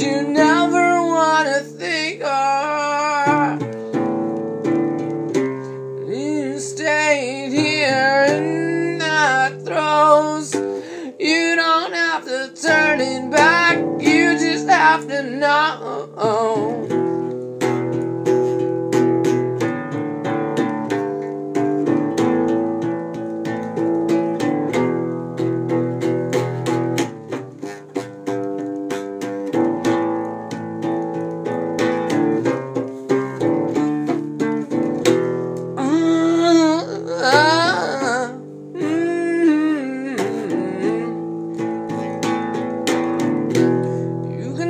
You never wanna think of. You stayed here in the throes. You don't have to turn it back. You just have to know.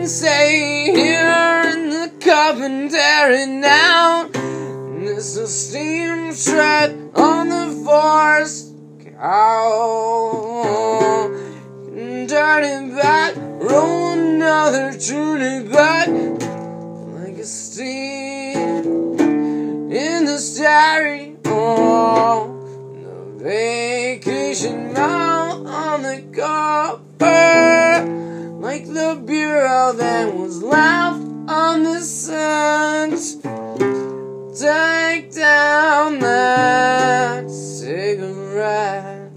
Say here in the tearing down. There's a steam tread on the forest cow. It back, roll another, turn the bureau that was left on the scent. Take down that cigarette.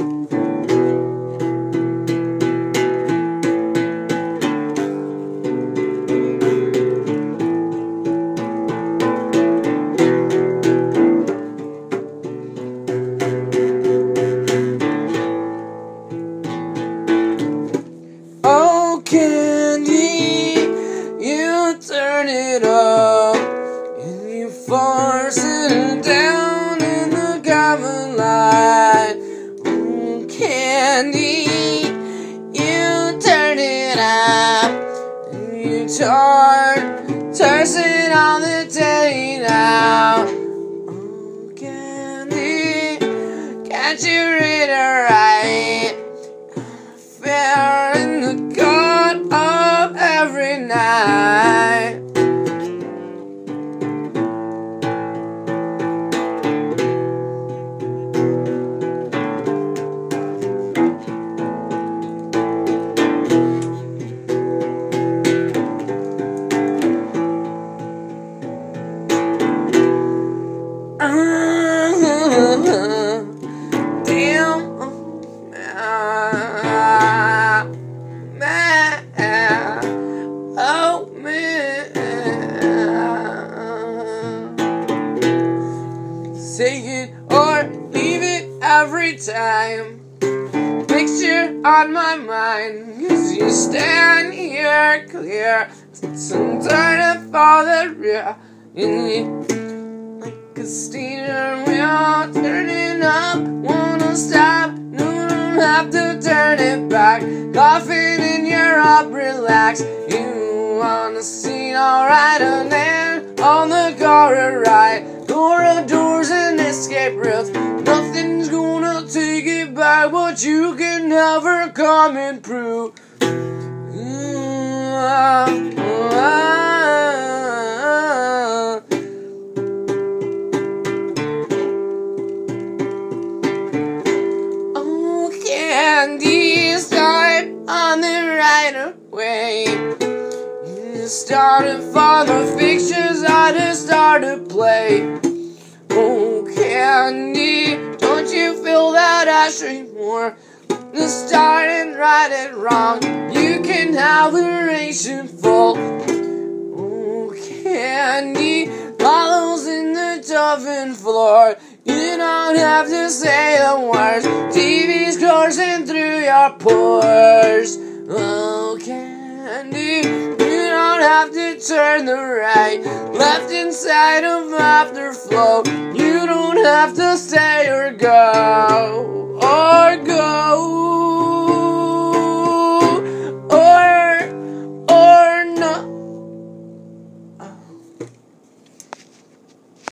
Turn it up and you force it down in the common light. Oh, candy, you turn it up and you turn, Picture on my mind, cause you stand here clear. Some turn for the rear. And you like a steamer wheel turning up. Wanna stop? No, don't have to turn it back. Coughing in your up, relax. You wanna see alright, and then on the corridor right. Corridors and escape routes. Nothing's gonna back, but you can never come and prove. Oh, candy, start on the right way. Started for the fixtures, I just started play. Oh, candy, feel that ash anymore? The start and right and wrong, you can have the ration full. Oh, candy, follows in the oven floor. You don't have to say the words. TV's coursing through your pores. Oh, candy, have to turn the right, left inside of afterflow. You don't have to stay or go, or go.